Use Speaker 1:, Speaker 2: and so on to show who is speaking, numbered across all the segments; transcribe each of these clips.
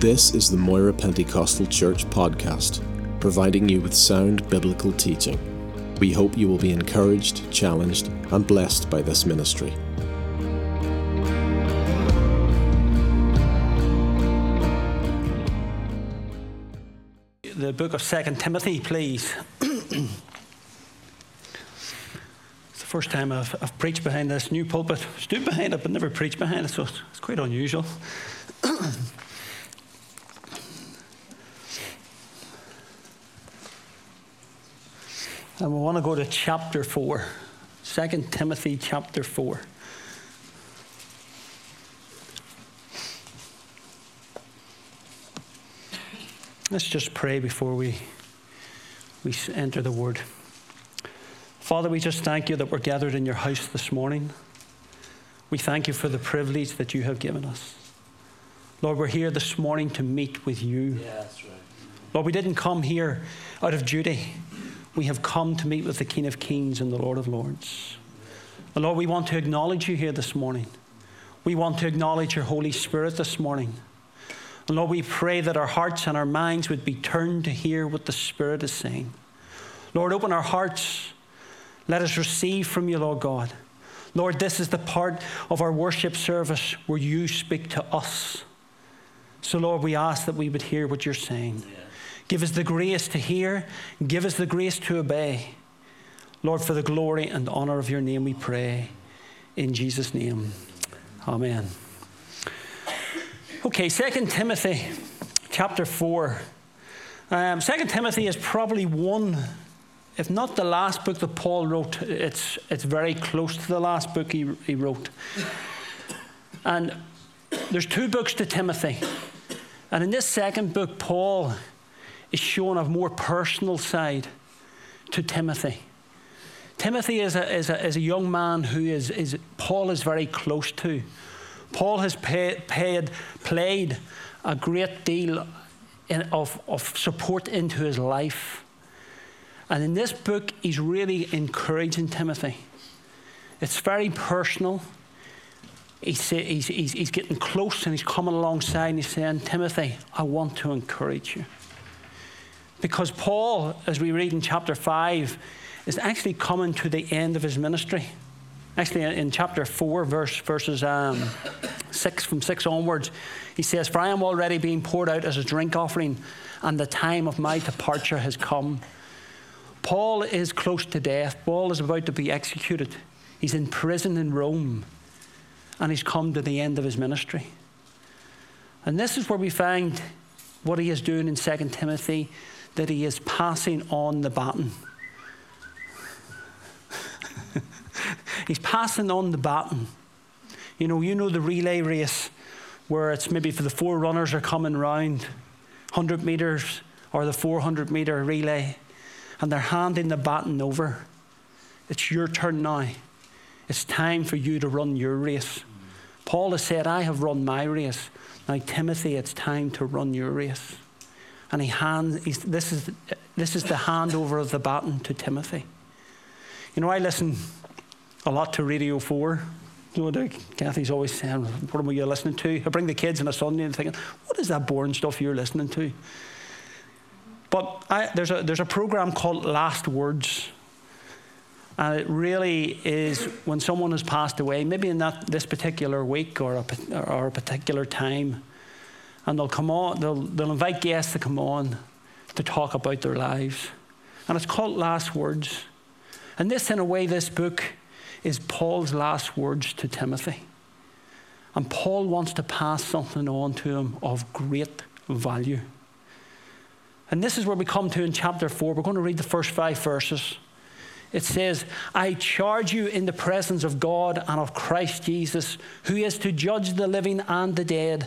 Speaker 1: This is the Moira Pentecostal Church podcast, providing you with sound biblical teaching. We hope you will be encouraged, challenged, and blessed by this ministry.
Speaker 2: The book of Second Timothy, please. it's the first time I've, I've, preached behind this new pulpit. Stood behind it, but never preached behind it, so it's, it's quite unusual. And we want to go to chapter 4, 2 Timothy chapter 4. Let's just pray before we, we enter the word. Father, we just thank you that we're gathered in your house this morning. We thank you for the privilege that you have given us. Lord, we're here this morning to meet with you.
Speaker 3: Yeah, that's right.
Speaker 2: Lord, we didn't come here out of duty we have come to meet with the King of Kings and the Lord of Lords. And Lord, we want to acknowledge you here this morning. We want to acknowledge your Holy Spirit this morning. And Lord, we pray that our hearts and our minds would be turned to hear what the Spirit is saying. Lord, open our hearts. Let us receive from you, Lord God. Lord, this is the part of our worship service where you speak to us. So, Lord, we ask that we would hear what you're saying. Yeah. Give us the grace to hear. Give us the grace to obey. Lord, for the glory and honor of your name, we pray. In Jesus' name. Amen. Okay, 2 Timothy chapter 4. Um, 2 Timothy is probably one, if not the last book that Paul wrote, it's, it's very close to the last book he, he wrote. And there's two books to Timothy. And in this second book, Paul is showing a more personal side to Timothy. Timothy is a, is a, is a young man who is, is, Paul is very close to. Paul has pay, paid, played a great deal in, of, of support into his life. And in this book, he's really encouraging Timothy. It's very personal. He's, he's, he's, he's getting close and he's coming alongside and he's saying, Timothy, I want to encourage you. Because Paul, as we read in chapter 5, is actually coming to the end of his ministry. Actually, in chapter 4, verse, verses um, 6, from 6 onwards, he says, For I am already being poured out as a drink offering, and the time of my departure has come. Paul is close to death. Paul is about to be executed. He's in prison in Rome, and he's come to the end of his ministry. And this is where we find what he is doing in 2 Timothy that he is passing on the baton. He's passing on the baton. You know, you know the relay race where it's maybe for the four runners are coming round, 100 metres or the 400 metre relay, and they're handing the baton over. It's your turn now. It's time for you to run your race. Paul has said, I have run my race. Now, Timothy, it's time to run your race and he hands, this, is, this is the handover of the baton to Timothy. You know, I listen a lot to Radio 4. You know, Kathy's always saying, What are you listening to? I bring the kids on a Sunday and thinking, What is that boring stuff you're listening to? But I, there's, a, there's a program called Last Words. And it really is when someone has passed away, maybe in that, this particular week or a, or a particular time and they'll come on, they'll, they'll invite guests to come on to talk about their lives. And it's called Last Words. And this, in a way, this book is Paul's last words to Timothy. And Paul wants to pass something on to him of great value. And this is where we come to in chapter 4. We're going to read the first five verses. It says, I charge you in the presence of God and of Christ Jesus, who is to judge the living and the dead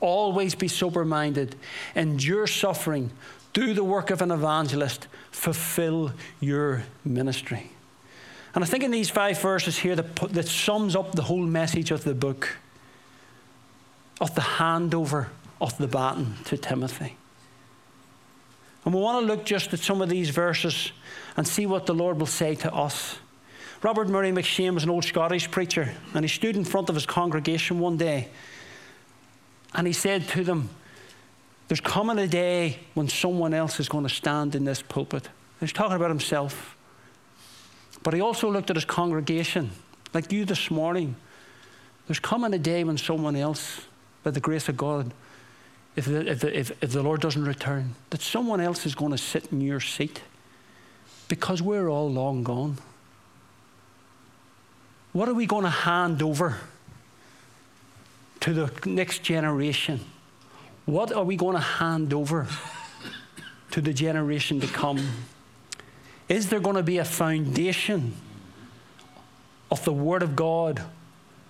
Speaker 2: always be sober minded, endure suffering, do the work of an evangelist, fulfill your ministry. And I think in these five verses here that, that sums up the whole message of the book of the handover of the baton to Timothy. And we want to look just at some of these verses and see what the Lord will say to us. Robert Murray M'Cheyne was an old Scottish preacher, and he stood in front of his congregation one day and he said to them, There's coming a day when someone else is going to stand in this pulpit. He's talking about himself. But he also looked at his congregation, like you this morning. There's coming a day when someone else, by the grace of God, if the, if, the, if, if the Lord doesn't return, that someone else is going to sit in your seat because we're all long gone. What are we going to hand over to the next generation? What are we going to hand over to the generation to come? Is there going to be a foundation of the Word of God,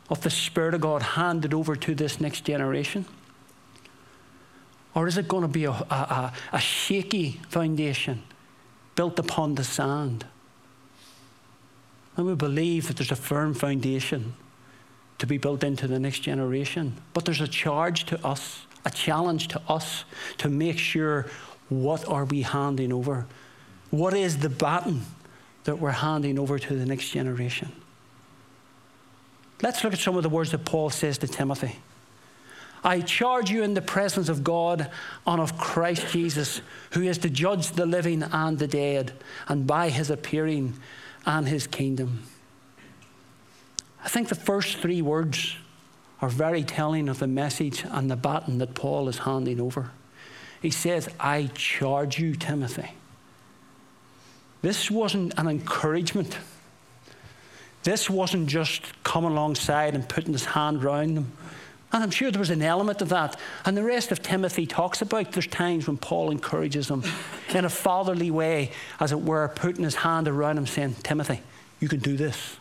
Speaker 2: of the Spirit of God handed over to this next generation? Or is it going to be a, a, a shaky foundation built upon the sand? And we believe that there's a firm foundation to be built into the next generation. But there's a charge to us, a challenge to us to make sure what are we handing over? What is the baton that we're handing over to the next generation? Let's look at some of the words that Paul says to Timothy. I charge you in the presence of God and of Christ Jesus, who is to judge the living and the dead, and by his appearing and his kingdom. I think the first three words are very telling of the message and the baton that Paul is handing over. He says, I charge you, Timothy. This wasn't an encouragement. This wasn't just coming alongside and putting his hand round them. And I'm sure there was an element of that. And the rest of Timothy talks about there's times when Paul encourages him in a fatherly way, as it were, putting his hand around him, saying, Timothy, you can do this.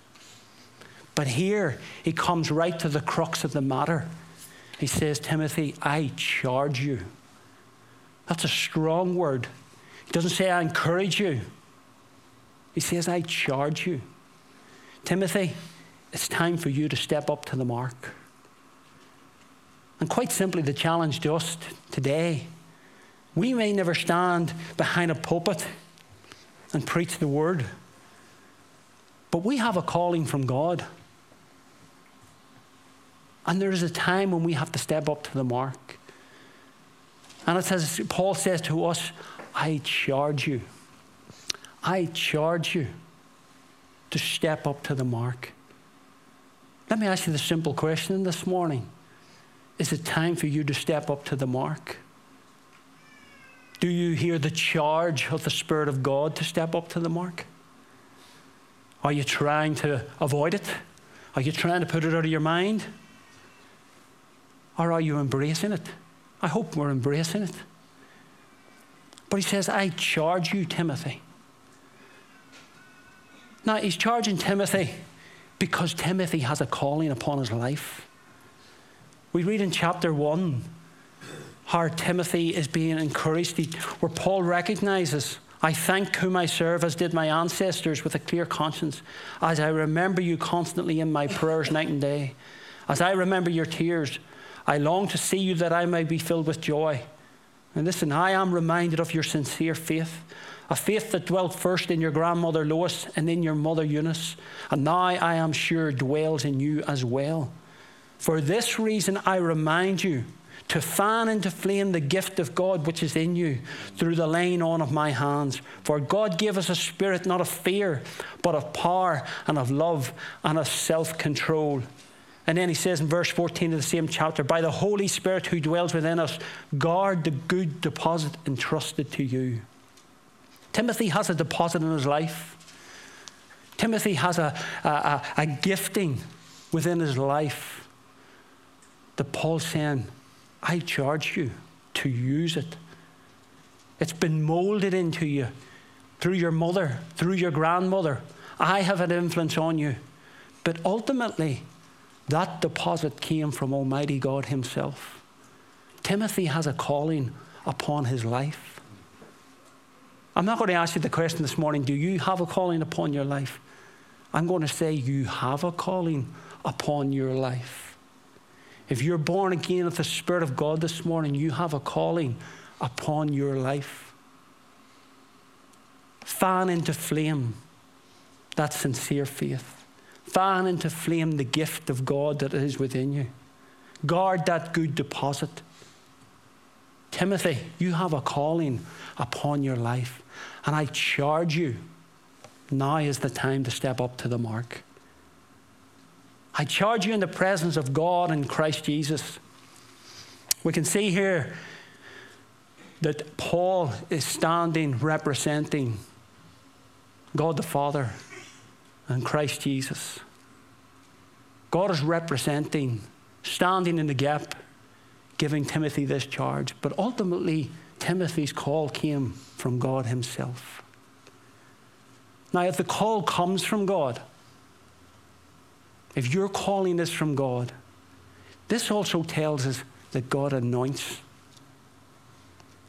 Speaker 2: But here he comes right to the crux of the matter. He says, Timothy, I charge you. That's a strong word. He doesn't say, I encourage you. He says, I charge you. Timothy, it's time for you to step up to the mark. And quite simply, the challenge to us today we may never stand behind a pulpit and preach the word, but we have a calling from God. And there is a time when we have to step up to the mark. And it says, Paul says to us, I charge you. I charge you to step up to the mark. Let me ask you the simple question this morning is it time for you to step up to the mark? Do you hear the charge of the Spirit of God to step up to the mark? Are you trying to avoid it? Are you trying to put it out of your mind? Or are you embracing it? I hope we're embracing it. But he says, I charge you, Timothy. Now, he's charging Timothy because Timothy has a calling upon his life. We read in chapter 1 how Timothy is being encouraged, where Paul recognizes, I thank whom I serve as did my ancestors with a clear conscience, as I remember you constantly in my prayers night and day. As I remember your tears, I long to see you that I may be filled with joy. And listen, I am reminded of your sincere faith, a faith that dwelt first in your grandmother Lois and in your mother Eunice, and now I am sure dwells in you as well. For this reason, I remind you to fan into flame the gift of God which is in you through the laying on of my hands. For God gave us a spirit not of fear, but of power and of love and of self control. And then he says in verse 14 of the same chapter, By the Holy Spirit who dwells within us, guard the good deposit entrusted to you. Timothy has a deposit in his life. Timothy has a, a, a, gifting within his life that Paul's saying, I charge you to use it. It's been molded into you through your mother, through your grandmother. I have an influence on you. But ultimately, That deposit came from Almighty God Himself. Timothy has a calling upon his life. I'm not going to ask you the question this morning do you have a calling upon your life? I'm going to say you have a calling upon your life. If you're born again of the Spirit of God this morning, you have a calling upon your life. Fan into flame that sincere faith. Fan into flame the gift of God that is within you. Guard that good deposit. Timothy, you have a calling upon your life. And I charge you, now is the time to step up to the mark. I charge you in the presence of God and Christ Jesus. We can see here that Paul is standing representing God the Father and Christ Jesus. God is representing, standing in the gap, giving Timothy this charge. But ultimately, Timothy's call came from God Himself. Now, if the call comes from God, if your calling is from God, this also tells us that God anoints.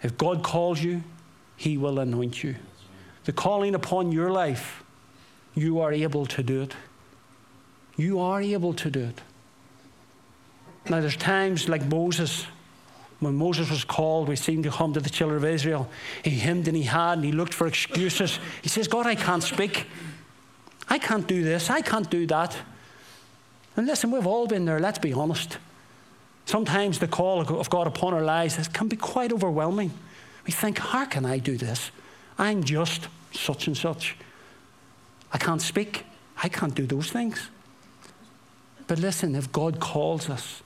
Speaker 2: If God calls you, He will anoint you. The calling upon your life, you are able to do it. You are able to do it. Now, there's times like Moses, when Moses was called, we seem to come to the children of Israel. He hemmed and he had, and he looked for excuses. He says, God, I can't speak. I can't do this. I can't do that. And listen, we've all been there, let's be honest. Sometimes the call of God upon our lives can be quite overwhelming. We think, how can I do this? I'm just such and such. I can't speak. I can't do those things. But listen, if God calls us,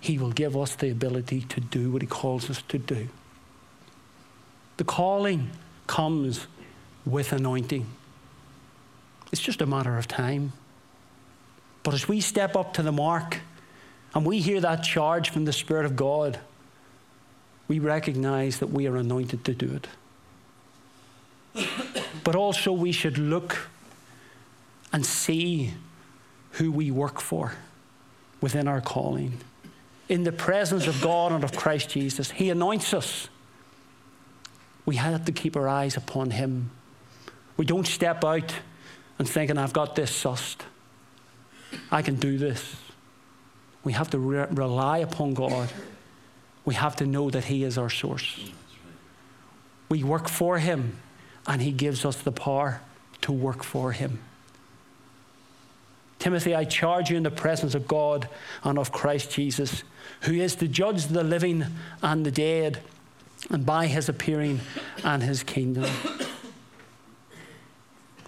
Speaker 2: He will give us the ability to do what He calls us to do. The calling comes with anointing, it's just a matter of time. But as we step up to the mark and we hear that charge from the Spirit of God, we recognize that we are anointed to do it. but also, we should look and see who we work for within our calling. In the presence of God and of Christ Jesus, He anoints us. We have to keep our eyes upon Him. We don't step out and thinking, I've got this sussed. I can do this. We have to re- rely upon God. We have to know that He is our source. We work for Him, and He gives us the power to work for Him. Timothy, I charge you in the presence of God and of Christ Jesus, who is to judge the living and the dead, and by his appearing and his kingdom.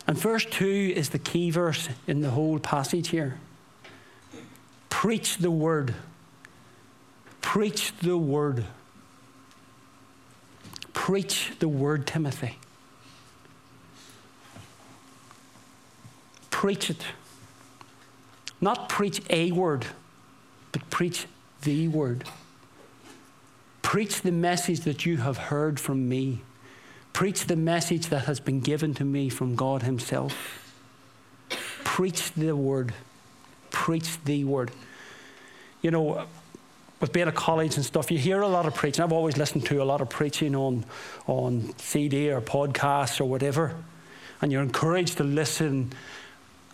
Speaker 2: And verse 2 is the key verse in the whole passage here. Preach the word. Preach the word. Preach the word, Timothy. Preach it. Not preach a word, but preach the word. Preach the message that you have heard from me. Preach the message that has been given to me from God Himself. Preach the word. Preach the word. You know, with being at college and stuff, you hear a lot of preaching. I've always listened to a lot of preaching on, on CD or podcasts or whatever. And you're encouraged to listen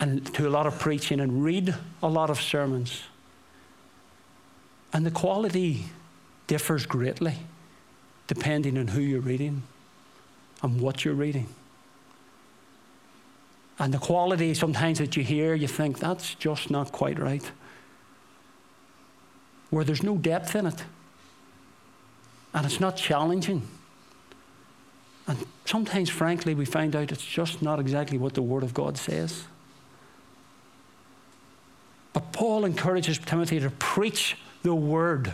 Speaker 2: and to a lot of preaching and read a lot of sermons. And the quality differs greatly depending on who you're reading and what you're reading. And the quality sometimes that you hear, you think that's just not quite right. Where there's no depth in it. And it's not challenging. And sometimes, frankly, we find out it's just not exactly what the Word of God says. But Paul encourages Timothy to preach the Word.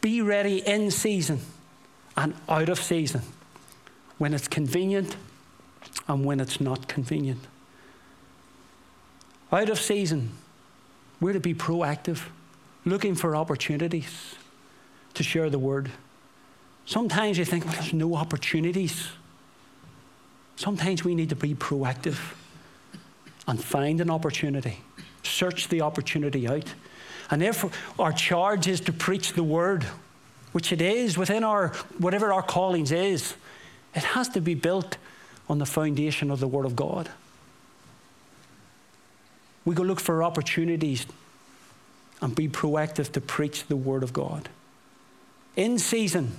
Speaker 2: Be ready in season and out of season, when it's convenient and when it's not convenient. Out of season, we're to be proactive, looking for opportunities to share the word. Sometimes you think, well, there's no opportunities. Sometimes we need to be proactive. And find an opportunity. Search the opportunity out. And therefore, our charge is to preach the word, which it is within our, whatever our callings is. It has to be built on the foundation of the word of God. We go look for opportunities and be proactive to preach the word of God. In season,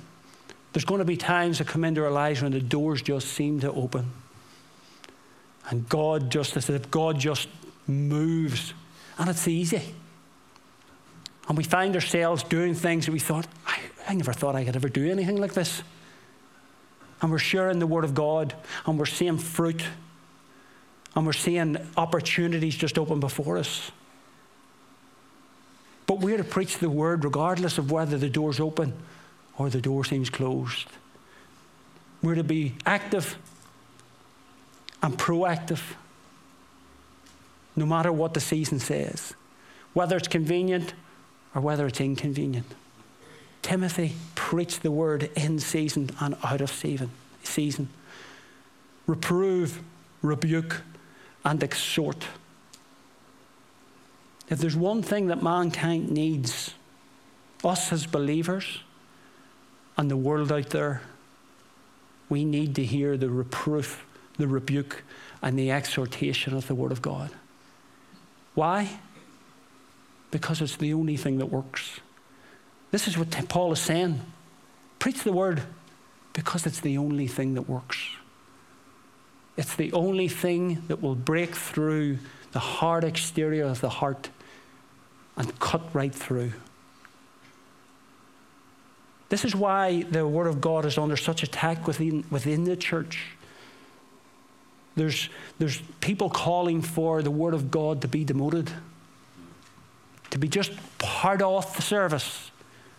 Speaker 2: there's going to be times that come into our lives when the doors just seem to open. And God just, as if God just moves. And it's easy. And we find ourselves doing things that we thought, I, I never thought I could ever do anything like this. And we're sharing the Word of God, and we're seeing fruit, and we're seeing opportunities just open before us. But we're to preach the Word regardless of whether the door's open or the door seems closed. We're to be active and proactive no matter what the season says, whether it's convenient or whether it's inconvenient. Timothy, preach the word in season and out of season. season. Reprove, rebuke, and exhort. If there's one thing that mankind needs, us as believers and the world out there, we need to hear the reproof, the rebuke, and the exhortation of the Word of God. Why? Because it's the only thing that works. This is what Paul is saying. Preach the Word because it's the only thing that works. It's the only thing that will break through the hard exterior of the heart and cut right through. This is why the Word of God is under such attack within, within the church. There's, there's people calling for the Word of God to be demoted, to be just part of the service,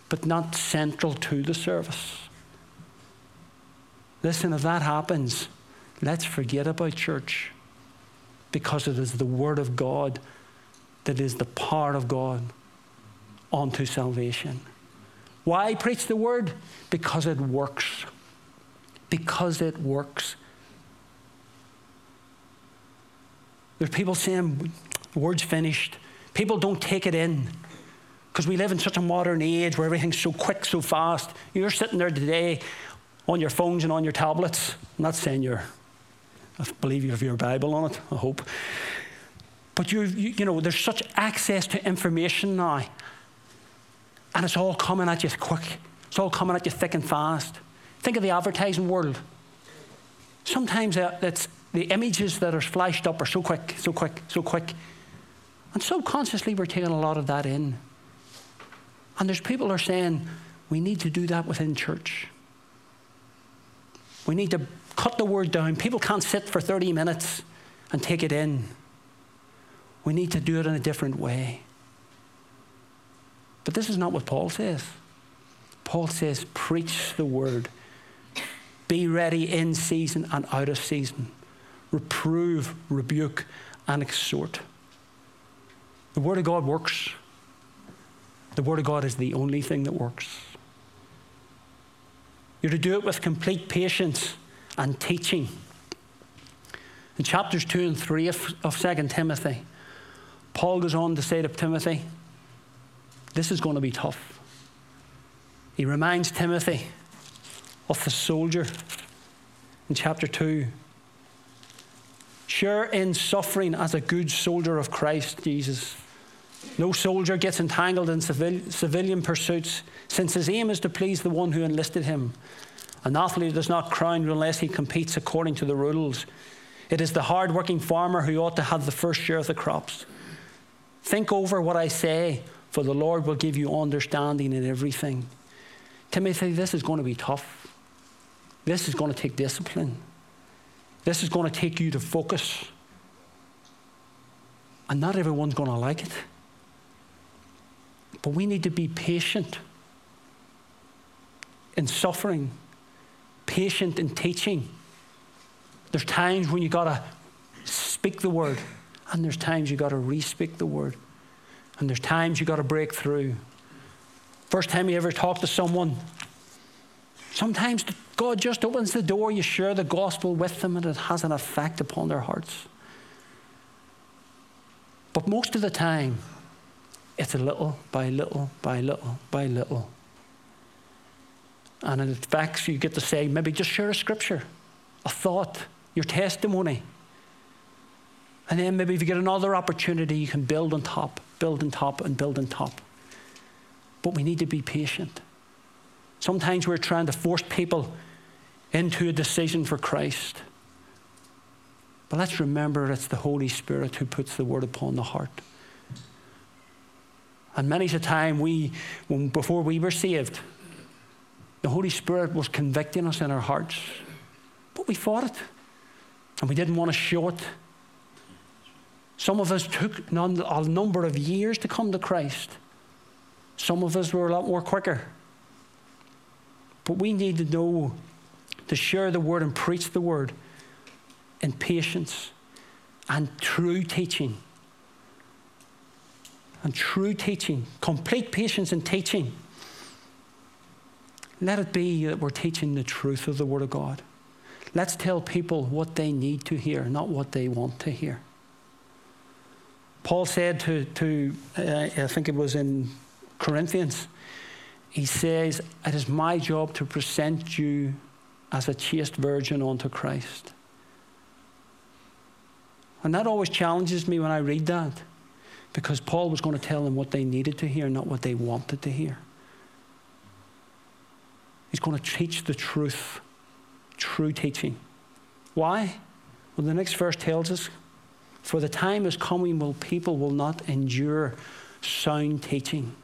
Speaker 2: but not central to the service. Listen, if that happens, let's forget about church because it is the Word of God that is the power of God unto salvation. Why preach the Word? Because it works. Because it works. There's people saying, word's finished. People don't take it in because we live in such a modern age where everything's so quick, so fast. You're sitting there today on your phones and on your tablets. I'm not saying you're, I believe you have your Bible on it, I hope. But you, you, know, there's such access to information now. And it's all coming at you quick. It's all coming at you thick and fast. Think of the advertising world. Sometimes it's the images that are flashed up are so quick, so quick, so quick. And subconsciously, we're taking a lot of that in. And there's people are saying, we need to do that within church. We need to cut the word down. People can't sit for 30 minutes and take it in. We need to do it in a different way. But this is not what Paul says. Paul says, preach the word. Be ready in season and out of season reprove, rebuke, and exhort. The Word of God works. The Word of God is the only thing that works. You're to do it with complete patience and teaching. In chapters 2 and 3 of, of 2 Timothy, Paul goes on to say to Timothy, This is going to be tough. He reminds Timothy of the soldier in chapter 2 Share in suffering as a good soldier of Christ Jesus. No soldier gets entangled in civil, civilian pursuits, since his aim is to please the one who enlisted him. An athlete is not crowned unless he competes according to the rules. It is the hard working farmer who ought to have the first share of the crops. Think over what I say, for the Lord will give you understanding in everything. Timothy, this is going to be tough. This is going to take discipline. This is going to take you to focus. And not everyone's going to like it. But we need to be patient in suffering, patient in teaching. There's times when you got to speak the word, and there's times you got to re-speak the word, and there's times you got to break through. First time you ever talk to someone, sometimes God just opens the door, you share the gospel with them, and it has an effect upon their hearts. But most of the time, it's a little by little by little by little. And in fact, you get to say, maybe just share a scripture, a thought, your testimony. And then maybe if you get another opportunity, you can build on top, build on top, and build on top. But we need to be patient. Sometimes we're trying to force people into a decision for Christ. But let's remember it's the Holy Spirit who puts the word upon the heart. And many a time we, when, before we were saved, the Holy Spirit was convicting us in our hearts, but we fought it. And we didn't want to show it. Some of us took a number of years to come to Christ. Some of us were a lot more quicker. But we need to know to share the word and preach the word in patience and true teaching. And true teaching, complete patience in teaching. Let it be that we're teaching the truth of the Word of God. Let's tell people what they need to hear, not what they want to hear. Paul said to, to uh, I think it was in Corinthians, he says, It is my job to present you as a chaste virgin unto Christ. And that always challenges me when I read that because Paul was going to tell them what they needed to hear, not what they wanted to hear. He's going to teach the truth, true teaching. Why? Well, the next verse tells us For the time is coming when people will not endure sound teaching.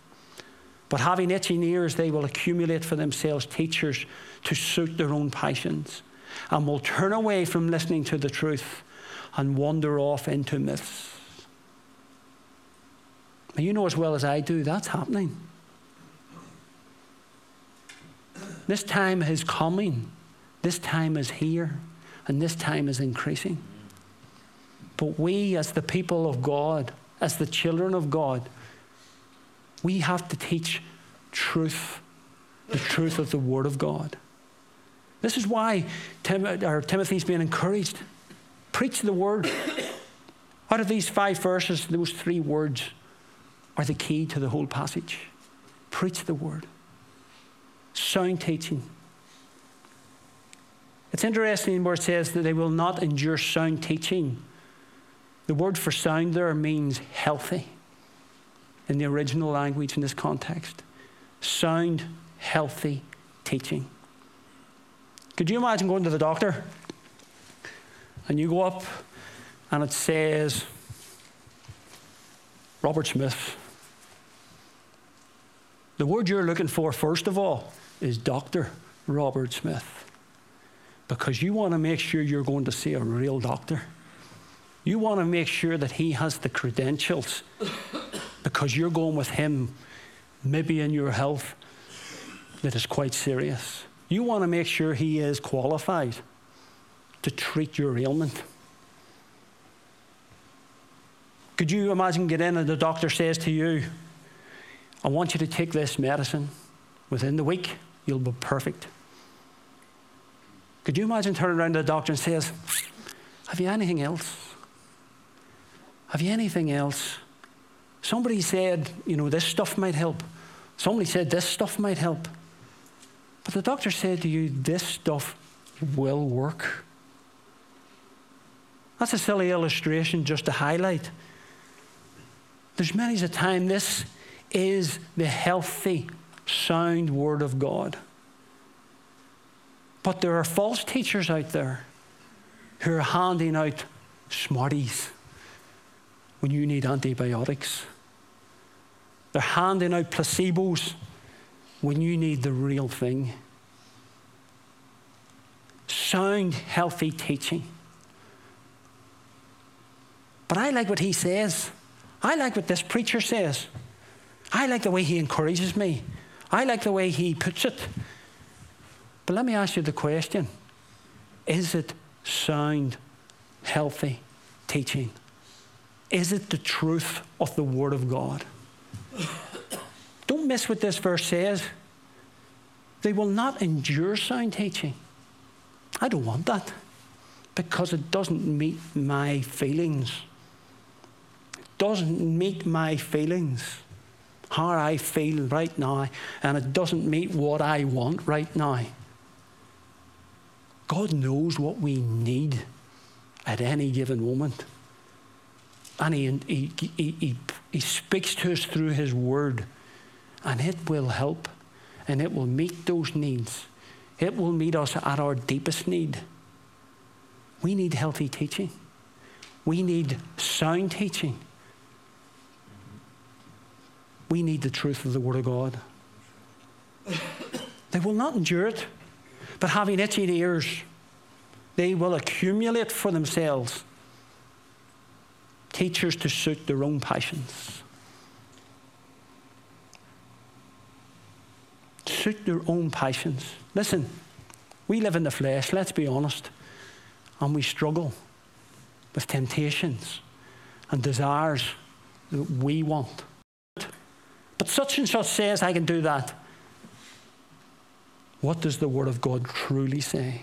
Speaker 2: But having itching ears, they will accumulate for themselves teachers to suit their own passions and will turn away from listening to the truth and wander off into myths. You know as well as I do, that's happening. This time is coming. This time is here. And this time is increasing. But we, as the people of God, as the children of God, we have to teach truth, the truth of the Word of God. This is why Tim, Timothy's being encouraged. Preach the Word. Out of these five verses, those three words are the key to the whole passage. Preach the Word. Sound teaching. It's interesting where it says that they will not endure sound teaching. The word for sound there means healthy in the original language in this context. Sound, healthy teaching. Could you imagine going to the doctor and you go up and it says, Robert Smith. The word you're looking for, first of all, is Dr. Robert Smith. Because you want to make sure you're going to see a real doctor. You want to make sure that he has the credentials because you're going with him, maybe in your health, that is quite serious. You want to make sure he is qualified to treat your ailment. Could you imagine getting in and the doctor says to you, I want you to take this medicine. Within the week, you'll be perfect. Could you imagine turning around to the doctor and says, Have you anything else? Have you anything else? Somebody said, you know, this stuff might help. Somebody said this stuff might help. But the doctor said to you, this stuff will work. That's a silly illustration just to highlight. There's many a time this is the healthy, sound Word of God. But there are false teachers out there who are handing out smarties when you need antibiotics. They're handing out placebos when you need the real thing. Sound, healthy teaching. But I like what he says. I like what this preacher says. I like the way he encourages me. I like the way he puts it. But let me ask you the question Is it sound, healthy teaching? Is it the truth of the Word of God? Don't miss what this verse says. They will not endure sound teaching. I don't want that because it doesn't meet my feelings. It doesn't meet my feelings, how I feel right now, and it doesn't meet what I want right now. God knows what we need at any given moment. And he, he, he, he, speaks to us through His Word, and it will help, and it will meet those needs. It will meet us at our deepest need. We need healthy teaching. We need sound teaching. We need the truth of the Word of God. They will not endure it, but having itching ears, they will accumulate for themselves teachers to suit their own passions. Suit their own passions. Listen, we live in the flesh, let's be honest, and we struggle with temptations and desires that we want. But such and such says, I can do that. What does the Word of God truly say?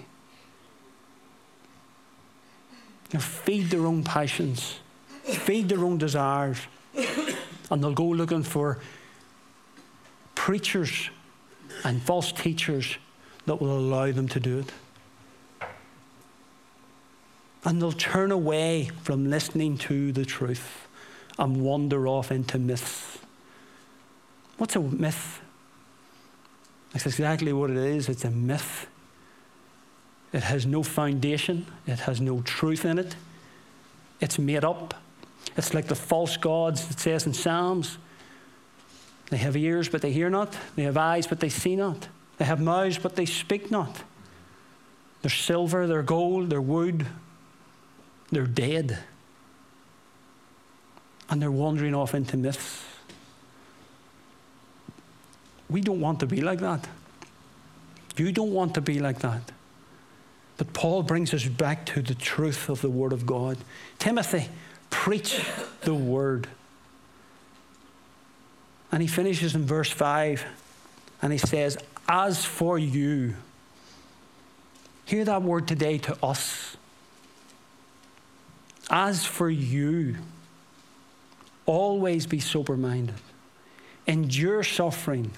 Speaker 2: They'll feed their own passions, feed their own desires, and they'll go looking for preachers and false teachers that will allow them to do it. And they'll turn away from listening to the truth and wander off into myths. What's a myth? That's exactly what it is. It's a myth. It has no foundation, it has no truth in it. It's made up. It's like the false gods it says in Psalms. They have ears, but they hear not. They have eyes, but they see not. They have mouths, but they speak not. They're silver, they're gold, they're wood, they're dead. And they're wandering off into myths. We don't want to be like that. You don't want to be like that. But Paul brings us back to the truth of the Word of God. Timothy, preach the Word. And he finishes in verse 5 and he says, As for you, hear that word today to us. As for you, always be sober minded, endure suffering,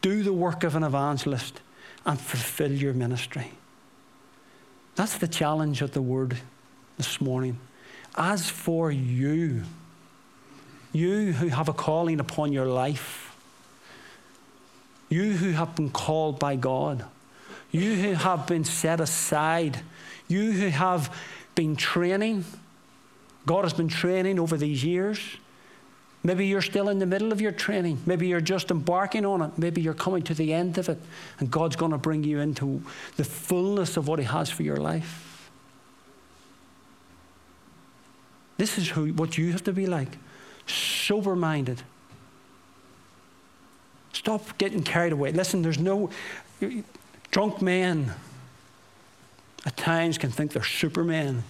Speaker 2: do the work of an evangelist, and fulfill your ministry. That's the challenge of the word this morning. As for you, you who have a calling upon your life, you who have been called by God, you who have been set aside, you who have been training. God has been training over these years. Maybe you're still in the middle of your training. Maybe you're just embarking on it. Maybe you're coming to the end of it. And God's going to bring you into the fullness of what He has for your life. This is who, what you have to be like sober minded. Stop getting carried away. Listen, there's no. Drunk men at times can think they're supermen.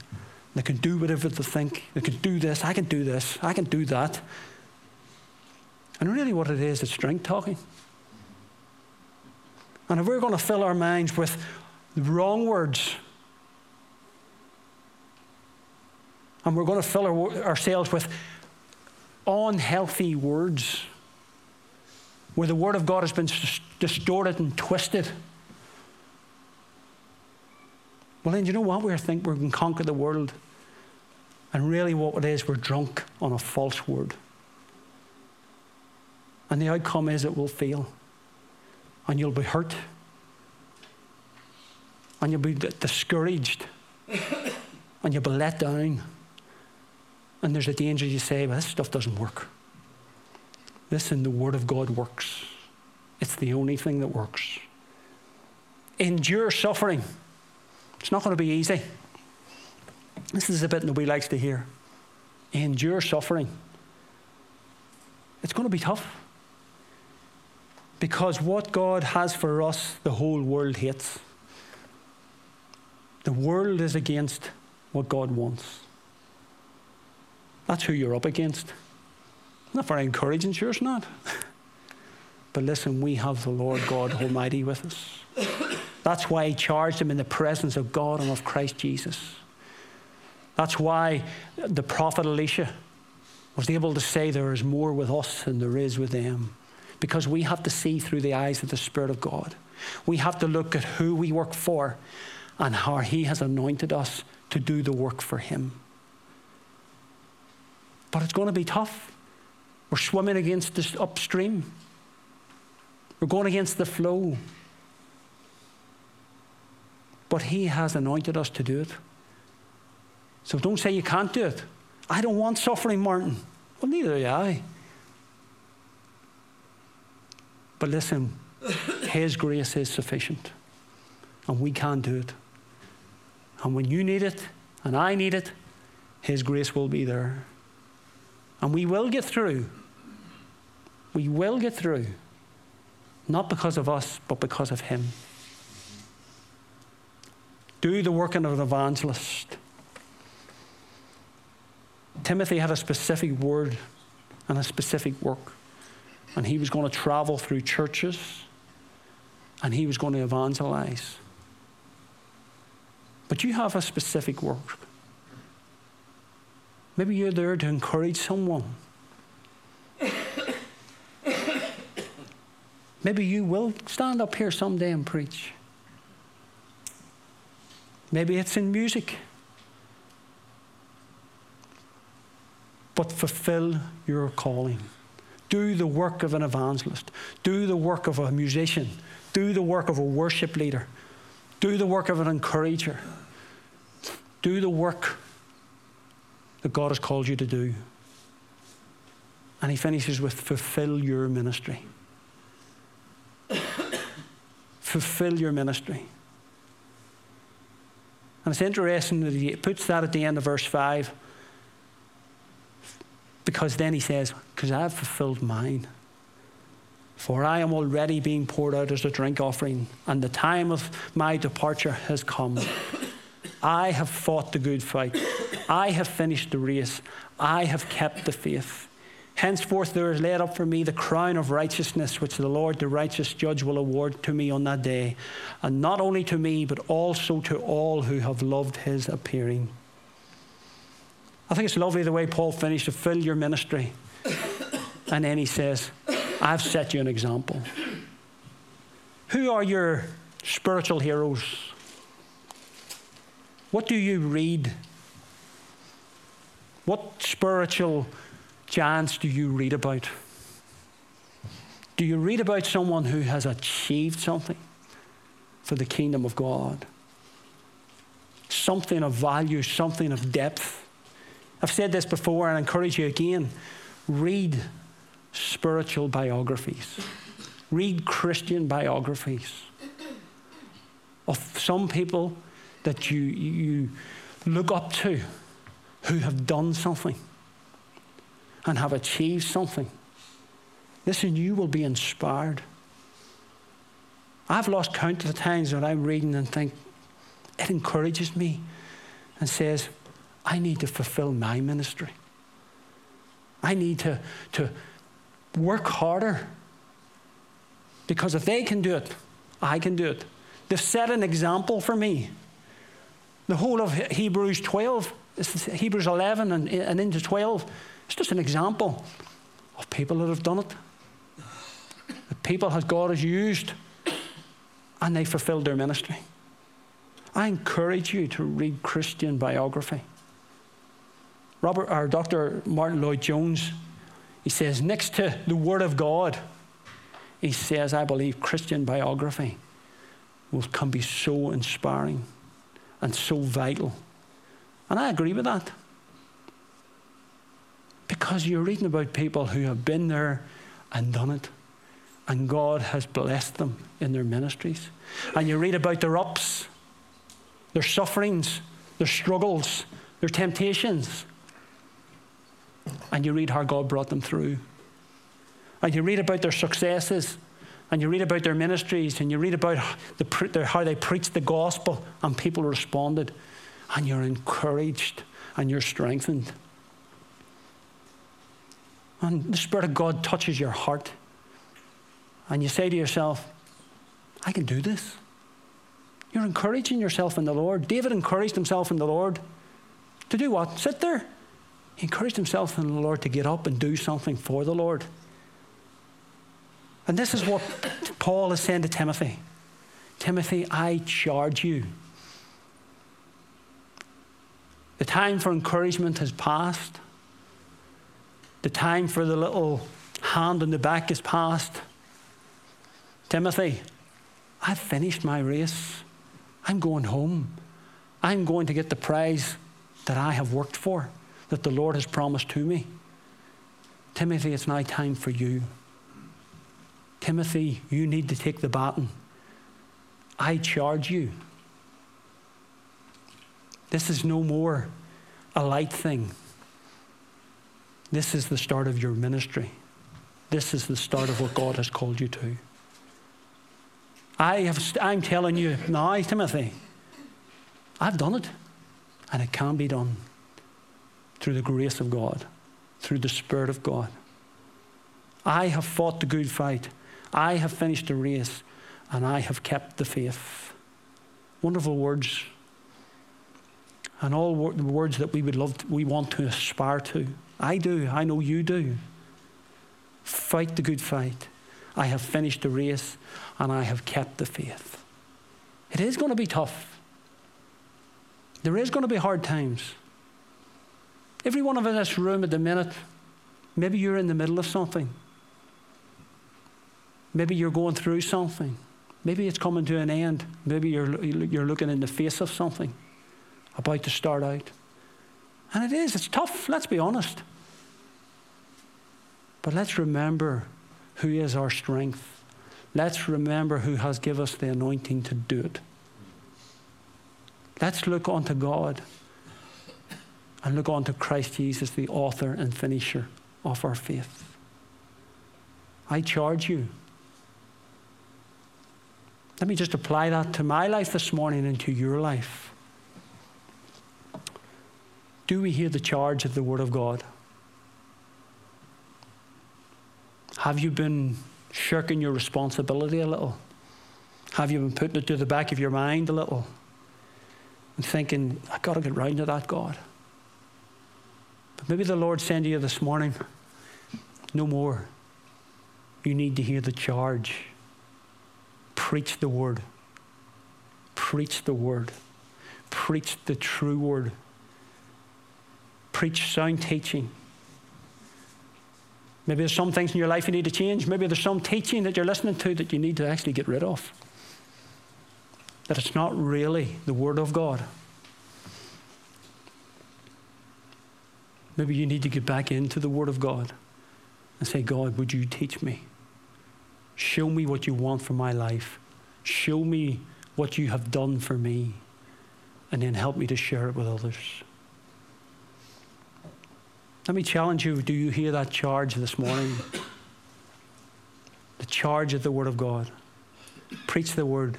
Speaker 2: They can do whatever they think. They can do this. I can do this. I can do that. And really, what it is, it's drink talking. And if we're going to fill our minds with the wrong words, and we're going to fill our, ourselves with unhealthy words, where the Word of God has been distorted and twisted, well, then you know what? We think we can conquer the world. And really, what it is, we're drunk on a false word. And the outcome is it will fail. And you'll be hurt. And you'll be discouraged. and you'll be let down. And there's a danger you say, well, this stuff doesn't work. Listen, the Word of God works. It's the only thing that works. Endure suffering. It's not going to be easy. This is a bit nobody likes to hear. Endure suffering. It's going to be tough. Because what God has for us, the whole world hates. The world is against what God wants. That's who you're up against. Not very encouraging, sure it's not. but listen, we have the Lord God Almighty with us. That's why he charged him in the presence of God and of Christ Jesus. That's why the prophet Elisha was able to say there is more with us than there is with them. Because we have to see through the eyes of the Spirit of God. We have to look at who we work for and how He has anointed us to do the work for Him. But it's going to be tough. We're swimming against this upstream, we're going against the flow. But He has anointed us to do it. So don't say you can't do it. I don't want suffering, Martin. Well, neither do I. But listen, His grace is sufficient, and we can do it. And when you need it, and I need it, His grace will be there. And we will get through. We will get through. Not because of us, but because of Him. Do the work of an evangelist. Timothy had a specific word and a specific work. And he was going to travel through churches and he was going to evangelize. But you have a specific work. Maybe you're there to encourage someone. Maybe you will stand up here someday and preach. Maybe it's in music. But fulfill your calling. Do the work of an evangelist. Do the work of a musician. Do the work of a worship leader. Do the work of an encourager. Do the work that God has called you to do. And he finishes with fulfill your ministry. fulfill your ministry. And it's interesting that he puts that at the end of verse 5 because then he says, Because I have fulfilled mine. For I am already being poured out as a drink offering, and the time of my departure has come. I have fought the good fight. I have finished the race. I have kept the faith. Henceforth, there is laid up for me the crown of righteousness, which the Lord, the righteous judge, will award to me on that day. And not only to me, but also to all who have loved his appearing. I think it's lovely the way Paul finished to fill your ministry. And then he says, I've set you an example. Who are your spiritual heroes? What do you read? What spiritual giants do you read about? Do you read about someone who has achieved something for the kingdom of God? Something of value, something of depth? I've said this before and I encourage you again read spiritual biographies, read Christian biographies of some people that you, you look up to who have done something and have achieved something. Listen, you will be inspired. I've lost count of the times when I'm reading and think, it encourages me and says, I need to fulfill my ministry. I need to, to work harder. Because if they can do it, I can do it. They've set an example for me. The whole of Hebrews 12, Hebrews 11 and, and into 12, it's just an example of people that have done it. The people that God has used, and they fulfilled their ministry. I encourage you to read Christian biography. Robert or Dr. Martyn Lloyd-Jones, he says, next to the Word of God, he says, I believe Christian biography will, can be so inspiring and so vital. And I agree with that. Because you're reading about people who have been there and done it, and God has blessed them in their ministries. And you read about their ups, their sufferings, their struggles, their temptations and you read how God brought them through. And you read about their successes, and you read about their ministries, and you read about the, how they preached the gospel, and people responded, and you're encouraged and you're strengthened. And the Spirit of God touches your heart, and you say to yourself, I can do this. You're encouraging yourself in the Lord. David encouraged himself in the Lord to do what? Sit there He encouraged himself in the Lord to get up and do something for the Lord. And this is what Paul is saying to Timothy Timothy, I charge you. The time for encouragement has passed. The time for the little hand on the back is past. Timothy, I've finished my race. I'm going home. I'm going to get the prize that I have worked for, that the Lord has promised to me. Timothy, it's now time for you. Timothy, you need to take the baton. I charge you. This is no more a light thing. This is the start of your ministry. This is the start of what God has called you to. I have, I'm telling you now, Timothy, I've done it. And it can be done through the grace of God, through the Spirit of God. I have fought the good fight. I have finished the race, and I have kept the faith. Wonderful words. And all the words that we would love, to, we want to aspire to. I do. I know you do. Fight the good fight. I have finished the race and I have kept the faith. It is going to be tough. There is going to be hard times. Every one of us in this room at the minute, maybe you're in the middle of something. Maybe you're going through something. Maybe it's coming to an end. Maybe you're, you're looking in the face of something about to start out. And it is, it's tough, let's be honest. But let's remember who is our strength. Let's remember who has given us the anointing to do it. Let's look unto God and look unto Christ Jesus, the author and finisher of our faith. I charge you. Let me just apply that to my life this morning and to your life. Do we hear the charge of the Word of God? Have you been shirking your responsibility a little? Have you been putting it to the back of your mind a little? And thinking, I've got to get round to that, God. But maybe the Lord's saying to you this morning, no more. You need to hear the charge. Preach the word. Preach the word. Preach the true word. Preach sound teaching. Maybe there's some things in your life you need to change. Maybe there's some teaching that you're listening to that you need to actually get rid of. That it's not really the Word of God. Maybe you need to get back into the Word of God and say, God, would you teach me? Show me what you want for my life. Show me what you have done for me. And then help me to share it with others. Let me challenge you do you hear that charge this morning? the charge of the Word of God. Preach the Word.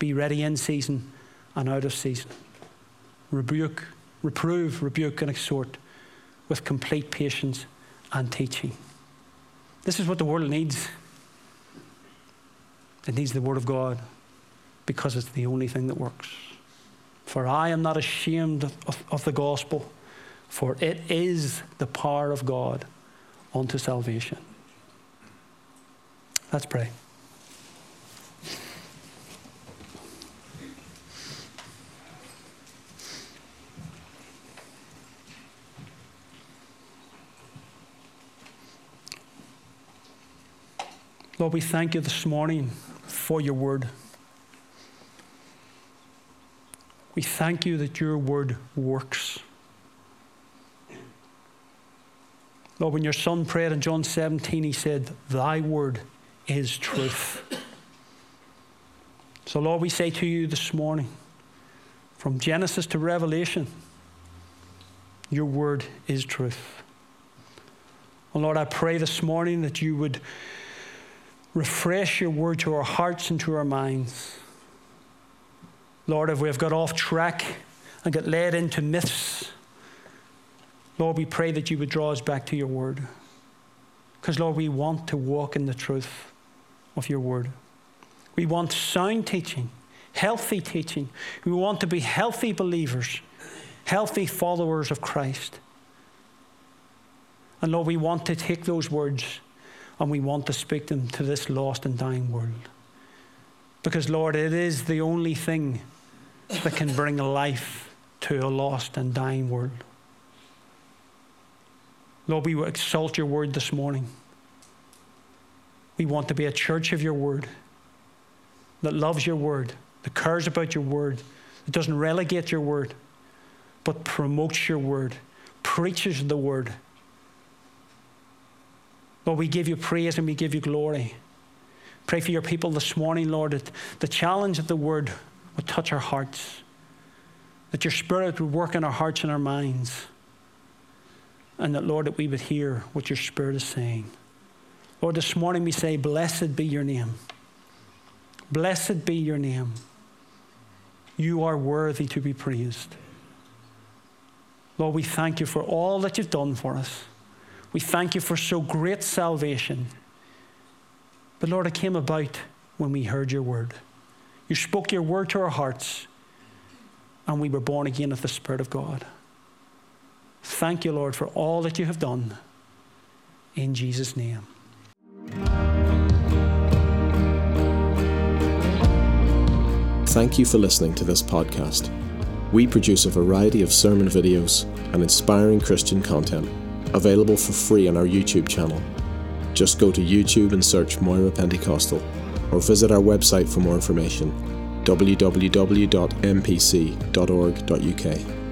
Speaker 2: Be ready in season and out of season. Rebuke, reprove, rebuke, and exhort with complete patience and teaching. This is what the world needs. It needs the Word of God because it's the only thing that works. For I am not ashamed of, of the gospel for it is the power of God unto salvation. Let's pray. Lord, we thank you this morning for your word. We thank you that your word works. Lord, when your son prayed in John 17, he said, Thy word is truth. So, Lord, we say to you this morning, from Genesis to Revelation, your word is truth. And Lord, I pray this morning that you would refresh your word to our hearts and to our minds. Lord, if we have got off track and got led into myths, Lord, we pray that you would draw us back to your word. Because, Lord, we want to walk in the truth of your word. We want sound teaching, healthy teaching. We want to be healthy believers, healthy followers of Christ. And Lord, we want to take those words and we want to speak them to this lost and dying world. Because, Lord, it is the only thing that can bring life to a lost and dying world. Lord, we exalt your word this morning. We want to be a church of your word that loves your word, that cares about your word, that doesn't relegate your word, but promotes your word, preaches the word. Lord, we give you praise and we give you glory. Pray for your people this morning, Lord, that the challenge of the word would touch our hearts, that your spirit would work in our hearts and our minds, and that, Lord, that we would hear what your spirit is saying. Lord, this morning we say, Blessed be your name. Blessed be your name. You are worthy to be praised. Lord, we thank you for all that you've done for us. We thank you for so great salvation. But Lord, it came about when we heard your word. You spoke your word to our hearts, and we were born again of the Spirit of God. Thank you, Lord, for all that you have done. In Jesus' name.
Speaker 1: Thank you for listening to this podcast. We produce a variety of sermon videos and inspiring Christian content available for free on our YouTube channel. Just go to YouTube and search Moira Pentecostal or visit our website for more information www.mpc.org.uk.